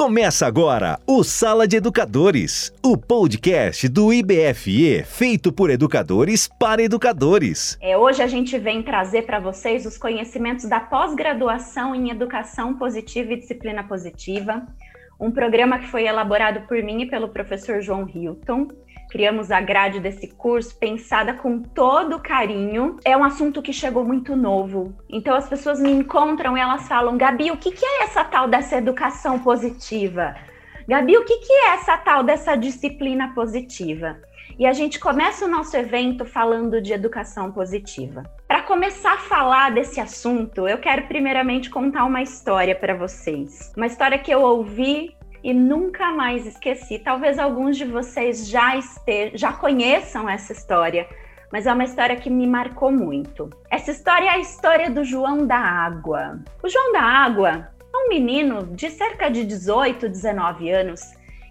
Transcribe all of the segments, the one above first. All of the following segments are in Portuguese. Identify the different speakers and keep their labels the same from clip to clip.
Speaker 1: Começa agora o Sala de Educadores, o podcast do IBFE feito por educadores para educadores.
Speaker 2: É, hoje a gente vem trazer para vocês os conhecimentos da pós-graduação em Educação Positiva e Disciplina Positiva, um programa que foi elaborado por mim e pelo professor João Hilton. Criamos a grade desse curso pensada com todo carinho. É um assunto que chegou muito novo. Então as pessoas me encontram e elas falam: Gabi, o que, que é essa tal dessa educação positiva? Gabi, o que, que é essa tal dessa disciplina positiva? E a gente começa o nosso evento falando de educação positiva. Para começar a falar desse assunto, eu quero primeiramente contar uma história para vocês. Uma história que eu ouvi e nunca mais esqueci. Talvez alguns de vocês já estejam, já conheçam essa história, mas é uma história que me marcou muito. Essa história é a história do João da Água. O João da Água é um menino de cerca de 18, 19 anos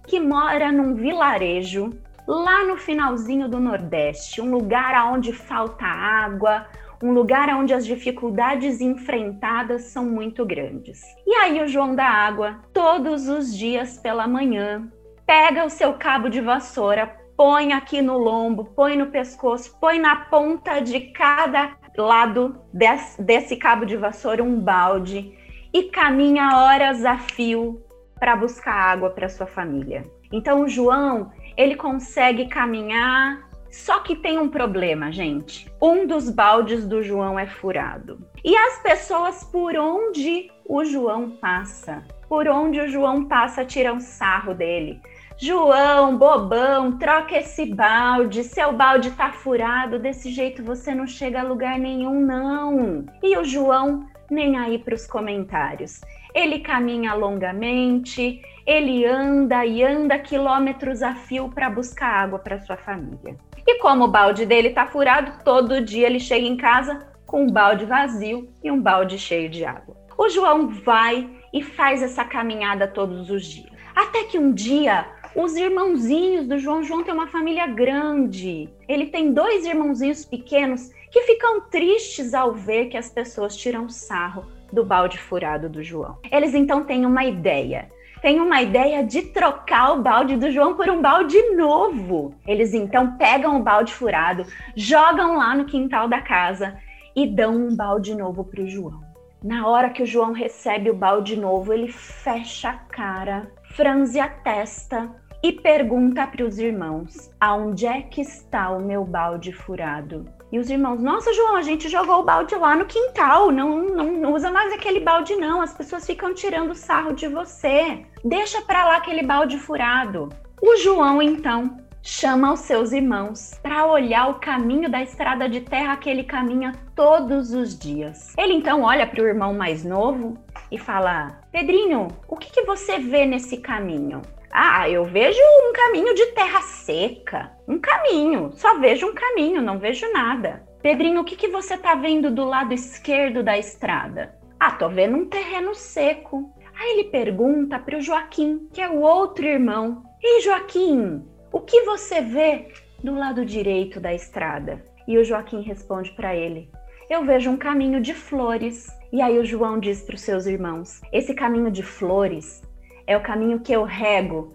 Speaker 2: que mora num vilarejo lá no finalzinho do Nordeste, um lugar onde falta água, um lugar onde as dificuldades enfrentadas são muito grandes. E aí o João da Água, todos os dias pela manhã, pega o seu cabo de vassoura, põe aqui no lombo, põe no pescoço, põe na ponta de cada lado desse, desse cabo de vassoura um balde e caminha horas a fio para buscar água para sua família. Então o João, ele consegue caminhar só que tem um problema, gente. Um dos baldes do João é furado. E as pessoas por onde o João passa, por onde o João passa, tiram sarro dele. João, bobão, troca esse balde. Seu balde tá furado, desse jeito você não chega a lugar nenhum, não. E o João nem aí para os comentários. Ele caminha longamente, ele anda e anda quilômetros a fio para buscar água para sua família. E como o balde dele está furado, todo dia ele chega em casa com um balde vazio e um balde cheio de água. O João vai e faz essa caminhada todos os dias. Até que um dia os irmãozinhos do João, João tem uma família grande. Ele tem dois irmãozinhos pequenos que ficam tristes ao ver que as pessoas tiram sarro do balde furado do João. Eles então têm uma ideia tem uma ideia de trocar o balde do João por um balde novo. Eles então pegam o balde furado, jogam lá no quintal da casa e dão um balde novo para o João. Na hora que o João recebe o balde novo, ele fecha a cara, franze a testa e pergunta para os irmãos: Aonde é que está o meu balde furado? E os irmãos, nossa, João, a gente jogou o balde lá no quintal, não, não, usa mais aquele balde, não. As pessoas ficam tirando sarro de você. Deixa para lá aquele balde furado. O João, então, chama os seus irmãos para olhar o caminho da estrada de terra que ele caminha todos os dias. Ele então olha para o irmão mais novo e fala: Pedrinho, o que, que você vê nesse caminho? Ah, eu vejo um caminho de terra seca. Um caminho, só vejo um caminho, não vejo nada. Pedrinho, o que, que você tá vendo do lado esquerdo da estrada? Ah, tô vendo um terreno seco. Aí ele pergunta para o Joaquim, que é o outro irmão: Ei, Joaquim, o que você vê do lado direito da estrada? E o Joaquim responde para ele: Eu vejo um caminho de flores. E aí o João diz para os seus irmãos: Esse caminho de flores é o caminho que eu rego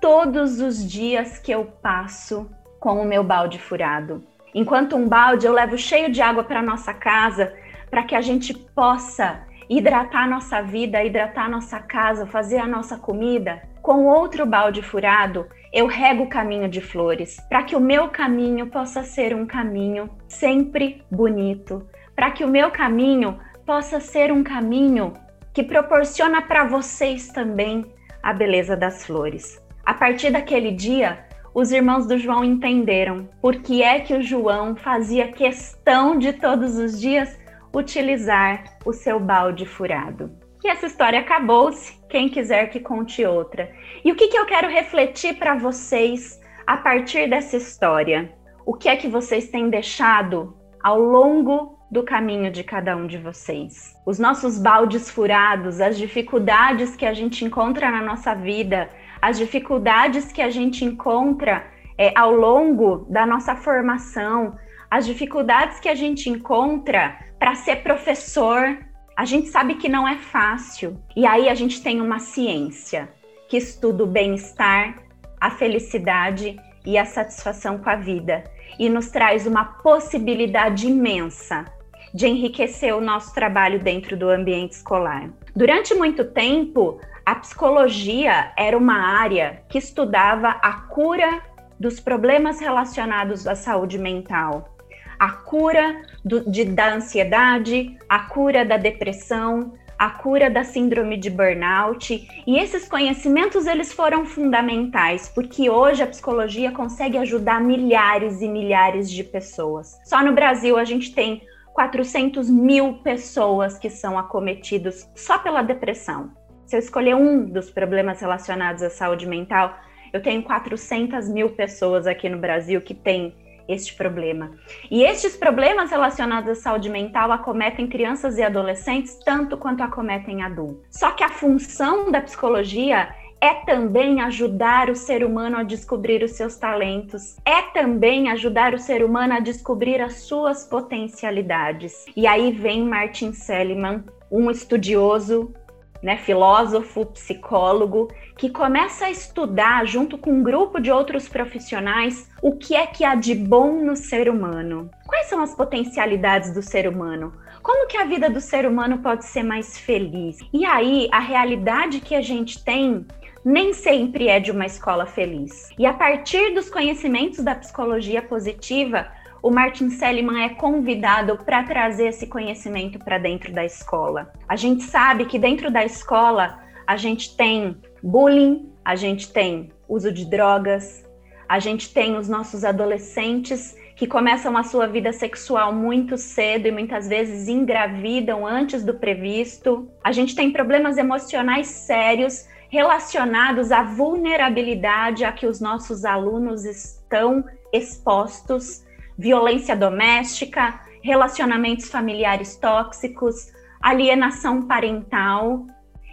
Speaker 2: todos os dias que eu passo com o meu balde furado. Enquanto um balde eu levo cheio de água para nossa casa, para que a gente possa hidratar a nossa vida, hidratar a nossa casa, fazer a nossa comida. Com outro balde furado, eu rego o caminho de flores, para que o meu caminho possa ser um caminho sempre bonito, para que o meu caminho possa ser um caminho que proporciona para vocês também a beleza das flores. A partir daquele dia, os irmãos do João entenderam por que é que o João fazia questão de todos os dias utilizar o seu balde furado. E essa história acabou-se, quem quiser que conte outra. E o que, que eu quero refletir para vocês a partir dessa história? O que é que vocês têm deixado ao longo do caminho de cada um de vocês. Os nossos baldes furados, as dificuldades que a gente encontra na nossa vida, as dificuldades que a gente encontra é, ao longo da nossa formação, as dificuldades que a gente encontra para ser professor. A gente sabe que não é fácil. E aí a gente tem uma ciência que estuda o bem-estar, a felicidade e a satisfação com a vida e nos traz uma possibilidade imensa de enriquecer o nosso trabalho dentro do ambiente escolar. Durante muito tempo, a psicologia era uma área que estudava a cura dos problemas relacionados à saúde mental, a cura do, de, da ansiedade, a cura da depressão, a cura da síndrome de burnout. E esses conhecimentos eles foram fundamentais, porque hoje a psicologia consegue ajudar milhares e milhares de pessoas. Só no Brasil a gente tem 400 mil pessoas que são acometidos só pela depressão. Se eu escolher um dos problemas relacionados à saúde mental, eu tenho 400 mil pessoas aqui no Brasil que têm este problema. E estes problemas relacionados à saúde mental acometem crianças e adolescentes tanto quanto acometem adultos. Só que a função da psicologia é também ajudar o ser humano a descobrir os seus talentos, é também ajudar o ser humano a descobrir as suas potencialidades. E aí vem Martin Seligman, um estudioso né, filósofo, psicólogo, que começa a estudar, junto com um grupo de outros profissionais, o que é que há de bom no ser humano. Quais são as potencialidades do ser humano? Como que a vida do ser humano pode ser mais feliz? E aí, a realidade que a gente tem nem sempre é de uma escola feliz. E a partir dos conhecimentos da psicologia positiva, o Martin Seligman é convidado para trazer esse conhecimento para dentro da escola. A gente sabe que dentro da escola a gente tem bullying, a gente tem uso de drogas, a gente tem os nossos adolescentes que começam a sua vida sexual muito cedo e muitas vezes engravidam antes do previsto. A gente tem problemas emocionais sérios relacionados à vulnerabilidade a que os nossos alunos estão expostos violência doméstica, relacionamentos familiares tóxicos, alienação parental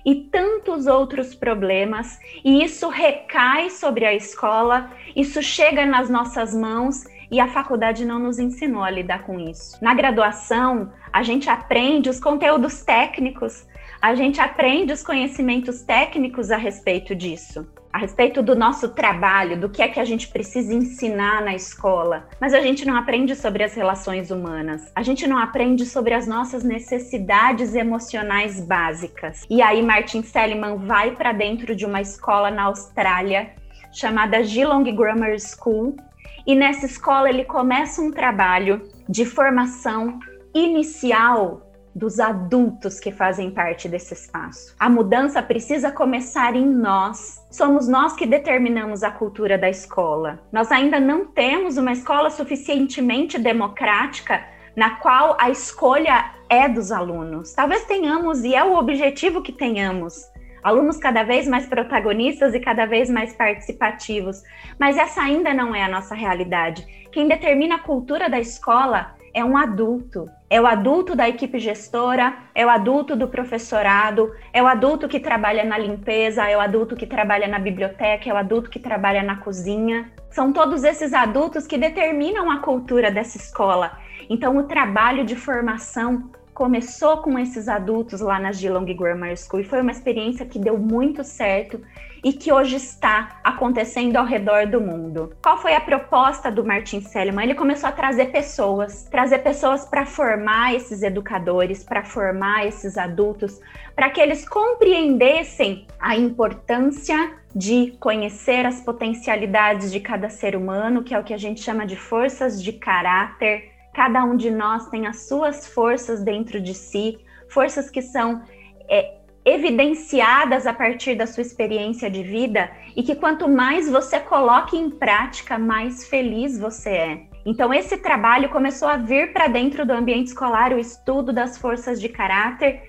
Speaker 2: e tantos outros problemas, e isso recai sobre a escola, isso chega nas nossas mãos e a faculdade não nos ensinou a lidar com isso. Na graduação, a gente aprende os conteúdos técnicos, a gente aprende os conhecimentos técnicos a respeito disso a respeito do nosso trabalho, do que é que a gente precisa ensinar na escola, mas a gente não aprende sobre as relações humanas, a gente não aprende sobre as nossas necessidades emocionais básicas. E aí Martin Seligman vai para dentro de uma escola na Austrália chamada Geelong Grammar School, e nessa escola ele começa um trabalho de formação inicial dos adultos que fazem parte desse espaço. A mudança precisa começar em nós. Somos nós que determinamos a cultura da escola. Nós ainda não temos uma escola suficientemente democrática na qual a escolha é dos alunos. Talvez tenhamos, e é o objetivo que tenhamos, alunos cada vez mais protagonistas e cada vez mais participativos, mas essa ainda não é a nossa realidade. Quem determina a cultura da escola é um adulto. É o adulto da equipe gestora, é o adulto do professorado, é o adulto que trabalha na limpeza, é o adulto que trabalha na biblioteca, é o adulto que trabalha na cozinha. São todos esses adultos que determinam a cultura dessa escola. Então, o trabalho de formação começou com esses adultos lá na Geelong Grammar School e foi uma experiência que deu muito certo e que hoje está acontecendo ao redor do mundo. Qual foi a proposta do Martin Seligman? Ele começou a trazer pessoas, trazer pessoas para formar esses educadores, para formar esses adultos, para que eles compreendessem a importância de conhecer as potencialidades de cada ser humano, que é o que a gente chama de forças de caráter, Cada um de nós tem as suas forças dentro de si, forças que são é, evidenciadas a partir da sua experiência de vida e que quanto mais você coloca em prática, mais feliz você é. Então, esse trabalho começou a vir para dentro do ambiente escolar, o estudo das forças de caráter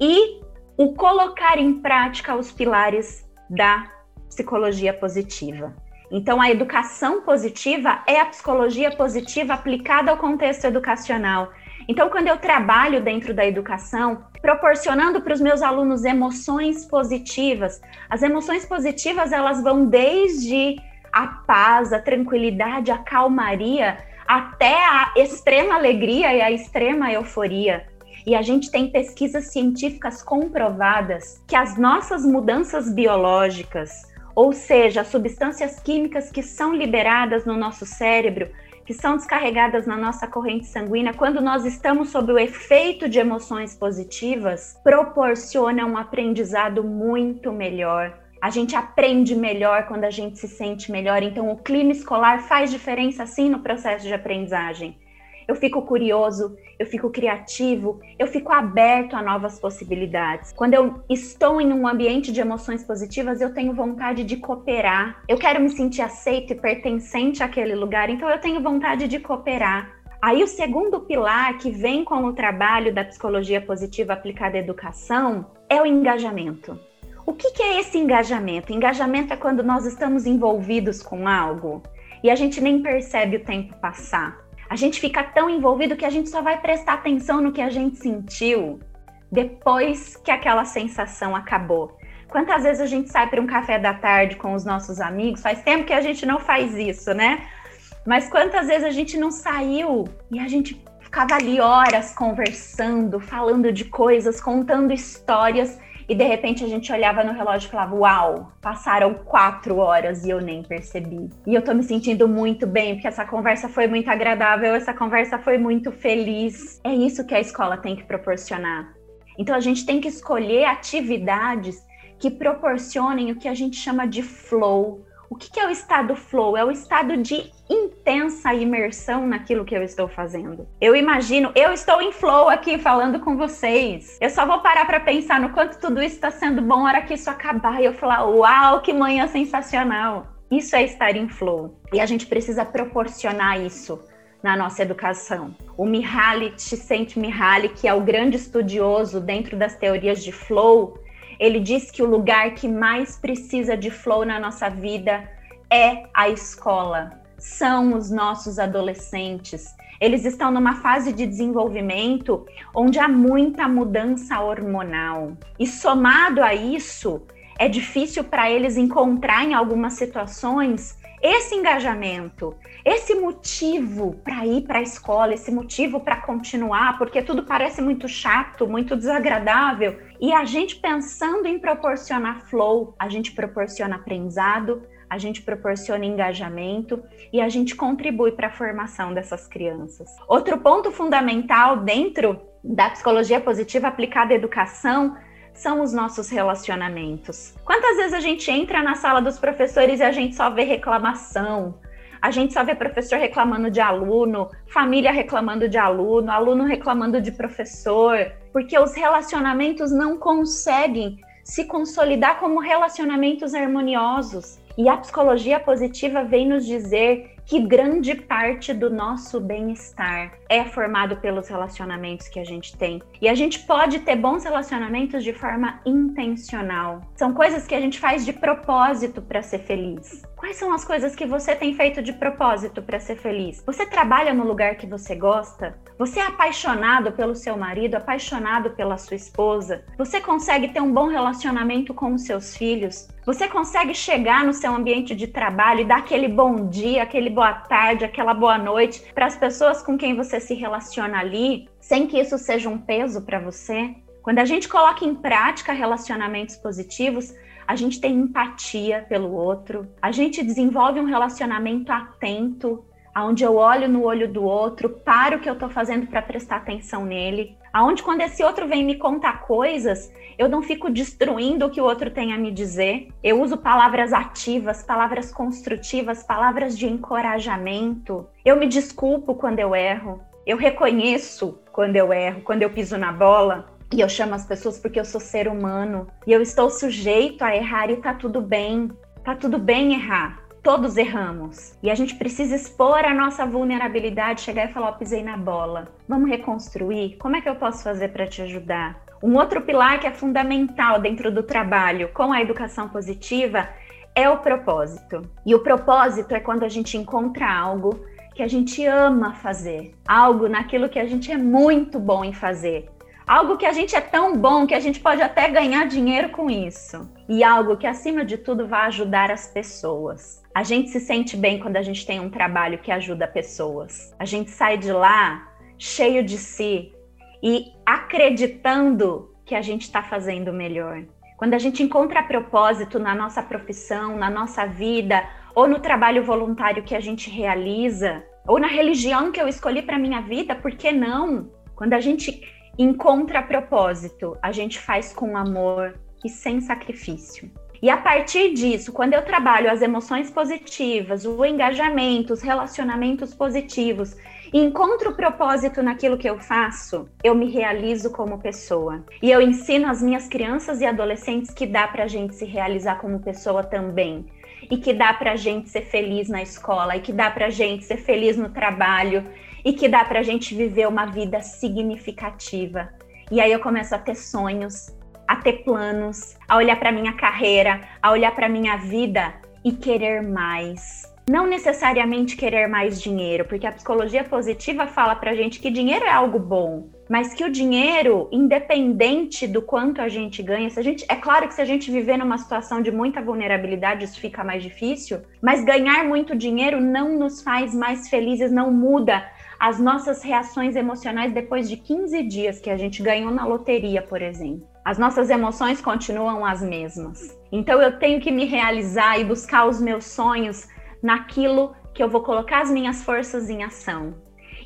Speaker 2: e o colocar em prática os pilares da psicologia positiva. Então, a educação positiva é a psicologia positiva aplicada ao contexto educacional. Então, quando eu trabalho dentro da educação, proporcionando para os meus alunos emoções positivas, as emoções positivas elas vão desde a paz, a tranquilidade, a calmaria, até a extrema alegria e a extrema euforia. E a gente tem pesquisas científicas comprovadas que as nossas mudanças biológicas, ou seja, as substâncias químicas que são liberadas no nosso cérebro, que são descarregadas na nossa corrente sanguínea, quando nós estamos sob o efeito de emoções positivas, proporciona um aprendizado muito melhor. A gente aprende melhor quando a gente se sente melhor. Então, o clima escolar faz diferença sim no processo de aprendizagem eu fico curioso, eu fico criativo, eu fico aberto a novas possibilidades. Quando eu estou em um ambiente de emoções positivas, eu tenho vontade de cooperar. Eu quero me sentir aceito e pertencente àquele lugar, então eu tenho vontade de cooperar. Aí o segundo pilar que vem com o trabalho da psicologia positiva aplicada à educação é o engajamento. O que, que é esse engajamento? Engajamento é quando nós estamos envolvidos com algo e a gente nem percebe o tempo passar. A gente fica tão envolvido que a gente só vai prestar atenção no que a gente sentiu depois que aquela sensação acabou. Quantas vezes a gente sai para um café da tarde com os nossos amigos? Faz tempo que a gente não faz isso, né? Mas quantas vezes a gente não saiu e a gente ficava ali horas conversando, falando de coisas, contando histórias e de repente a gente olhava no relógio e falava: Uau, passaram quatro horas e eu nem percebi. E eu tô me sentindo muito bem, porque essa conversa foi muito agradável, essa conversa foi muito feliz. É isso que a escola tem que proporcionar. Então a gente tem que escolher atividades que proporcionem o que a gente chama de flow, o que, que é o estado flow? É o estado de intensa imersão naquilo que eu estou fazendo. Eu imagino, eu estou em flow aqui falando com vocês. Eu só vou parar para pensar no quanto tudo isso está sendo bom na hora que isso acabar e eu falar: Uau, que manhã sensacional! Isso é estar em flow. E a gente precisa proporcionar isso na nossa educação. O Mihaly Csikszentmihalyi, que é o grande estudioso dentro das teorias de flow, ele diz que o lugar que mais precisa de flow na nossa vida é a escola, são os nossos adolescentes. Eles estão numa fase de desenvolvimento onde há muita mudança hormonal. E somado a isso, é difícil para eles encontrar em algumas situações esse engajamento, esse motivo para ir para a escola, esse motivo para continuar, porque tudo parece muito chato, muito desagradável. E a gente pensando em proporcionar flow, a gente proporciona aprendizado, a gente proporciona engajamento e a gente contribui para a formação dessas crianças. Outro ponto fundamental dentro da psicologia positiva aplicada à educação são os nossos relacionamentos. Quantas vezes a gente entra na sala dos professores e a gente só vê reclamação, a gente só vê professor reclamando de aluno, família reclamando de aluno, aluno reclamando de professor, porque os relacionamentos não conseguem se consolidar como relacionamentos harmoniosos. E a psicologia positiva vem nos dizer que grande parte do nosso bem-estar é formado pelos relacionamentos que a gente tem. E a gente pode ter bons relacionamentos de forma intencional. São coisas que a gente faz de propósito para ser feliz. Quais são as coisas que você tem feito de propósito para ser feliz? Você trabalha no lugar que você gosta? Você é apaixonado pelo seu marido, apaixonado pela sua esposa? Você consegue ter um bom relacionamento com os seus filhos? Você consegue chegar no seu ambiente de trabalho e dar aquele bom dia, aquele boa tarde, aquela boa noite para as pessoas com quem você se relaciona ali, sem que isso seja um peso para você? Quando a gente coloca em prática relacionamentos positivos, a gente tem empatia pelo outro, a gente desenvolve um relacionamento atento, aonde eu olho no olho do outro, paro o que eu estou fazendo para prestar atenção nele, aonde quando esse outro vem me contar coisas, eu não fico destruindo o que o outro tem a me dizer. Eu uso palavras ativas, palavras construtivas, palavras de encorajamento. Eu me desculpo quando eu erro. Eu reconheço quando eu erro, quando eu piso na bola. E eu chamo as pessoas porque eu sou ser humano. E eu estou sujeito a errar e tá tudo bem. Tá tudo bem errar todos erramos. E a gente precisa expor a nossa vulnerabilidade, chegar e falar: oh, pisei na bola. Vamos reconstruir? Como é que eu posso fazer para te ajudar? Um outro pilar que é fundamental dentro do trabalho com a educação positiva é o propósito. E o propósito é quando a gente encontra algo que a gente ama fazer, algo naquilo que a gente é muito bom em fazer, algo que a gente é tão bom que a gente pode até ganhar dinheiro com isso, e algo que acima de tudo vai ajudar as pessoas. A gente se sente bem quando a gente tem um trabalho que ajuda pessoas. A gente sai de lá cheio de si, e acreditando que a gente está fazendo melhor. Quando a gente encontra propósito na nossa profissão, na nossa vida, ou no trabalho voluntário que a gente realiza, ou na religião que eu escolhi para minha vida, por que não? Quando a gente encontra propósito, a gente faz com amor e sem sacrifício. E a partir disso, quando eu trabalho as emoções positivas, o engajamento, os relacionamentos positivos, encontro propósito naquilo que eu faço, eu me realizo como pessoa. E eu ensino as minhas crianças e adolescentes que dá para a gente se realizar como pessoa também. E que dá para a gente ser feliz na escola, e que dá para a gente ser feliz no trabalho, e que dá para a gente viver uma vida significativa. E aí eu começo a ter sonhos, a ter planos, a olhar para minha carreira, a olhar para minha vida e querer mais. Não necessariamente querer mais dinheiro, porque a psicologia positiva fala pra gente que dinheiro é algo bom, mas que o dinheiro, independente do quanto a gente ganha, se a gente, é claro que se a gente viver numa situação de muita vulnerabilidade, isso fica mais difícil, mas ganhar muito dinheiro não nos faz mais felizes, não muda as nossas reações emocionais depois de 15 dias que a gente ganhou na loteria, por exemplo. As nossas emoções continuam as mesmas. Então eu tenho que me realizar e buscar os meus sonhos naquilo que eu vou colocar as minhas forças em ação.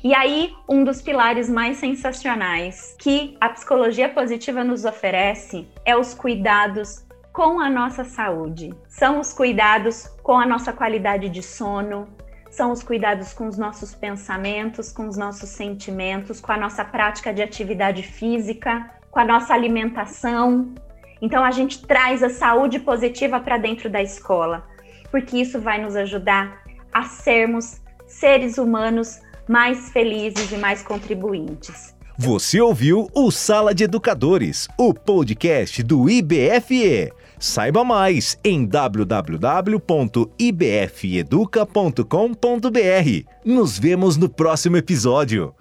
Speaker 2: E aí, um dos pilares mais sensacionais que a psicologia positiva nos oferece é os cuidados com a nossa saúde. São os cuidados com a nossa qualidade de sono, são os cuidados com os nossos pensamentos, com os nossos sentimentos, com a nossa prática de atividade física, com a nossa alimentação. Então a gente traz a saúde positiva para dentro da escola porque isso vai nos ajudar a sermos seres humanos mais felizes e mais contribuintes.
Speaker 1: Você ouviu o Sala de Educadores, o podcast do IBFE. Saiba mais em www.ibfeeduca.com.br. Nos vemos no próximo episódio.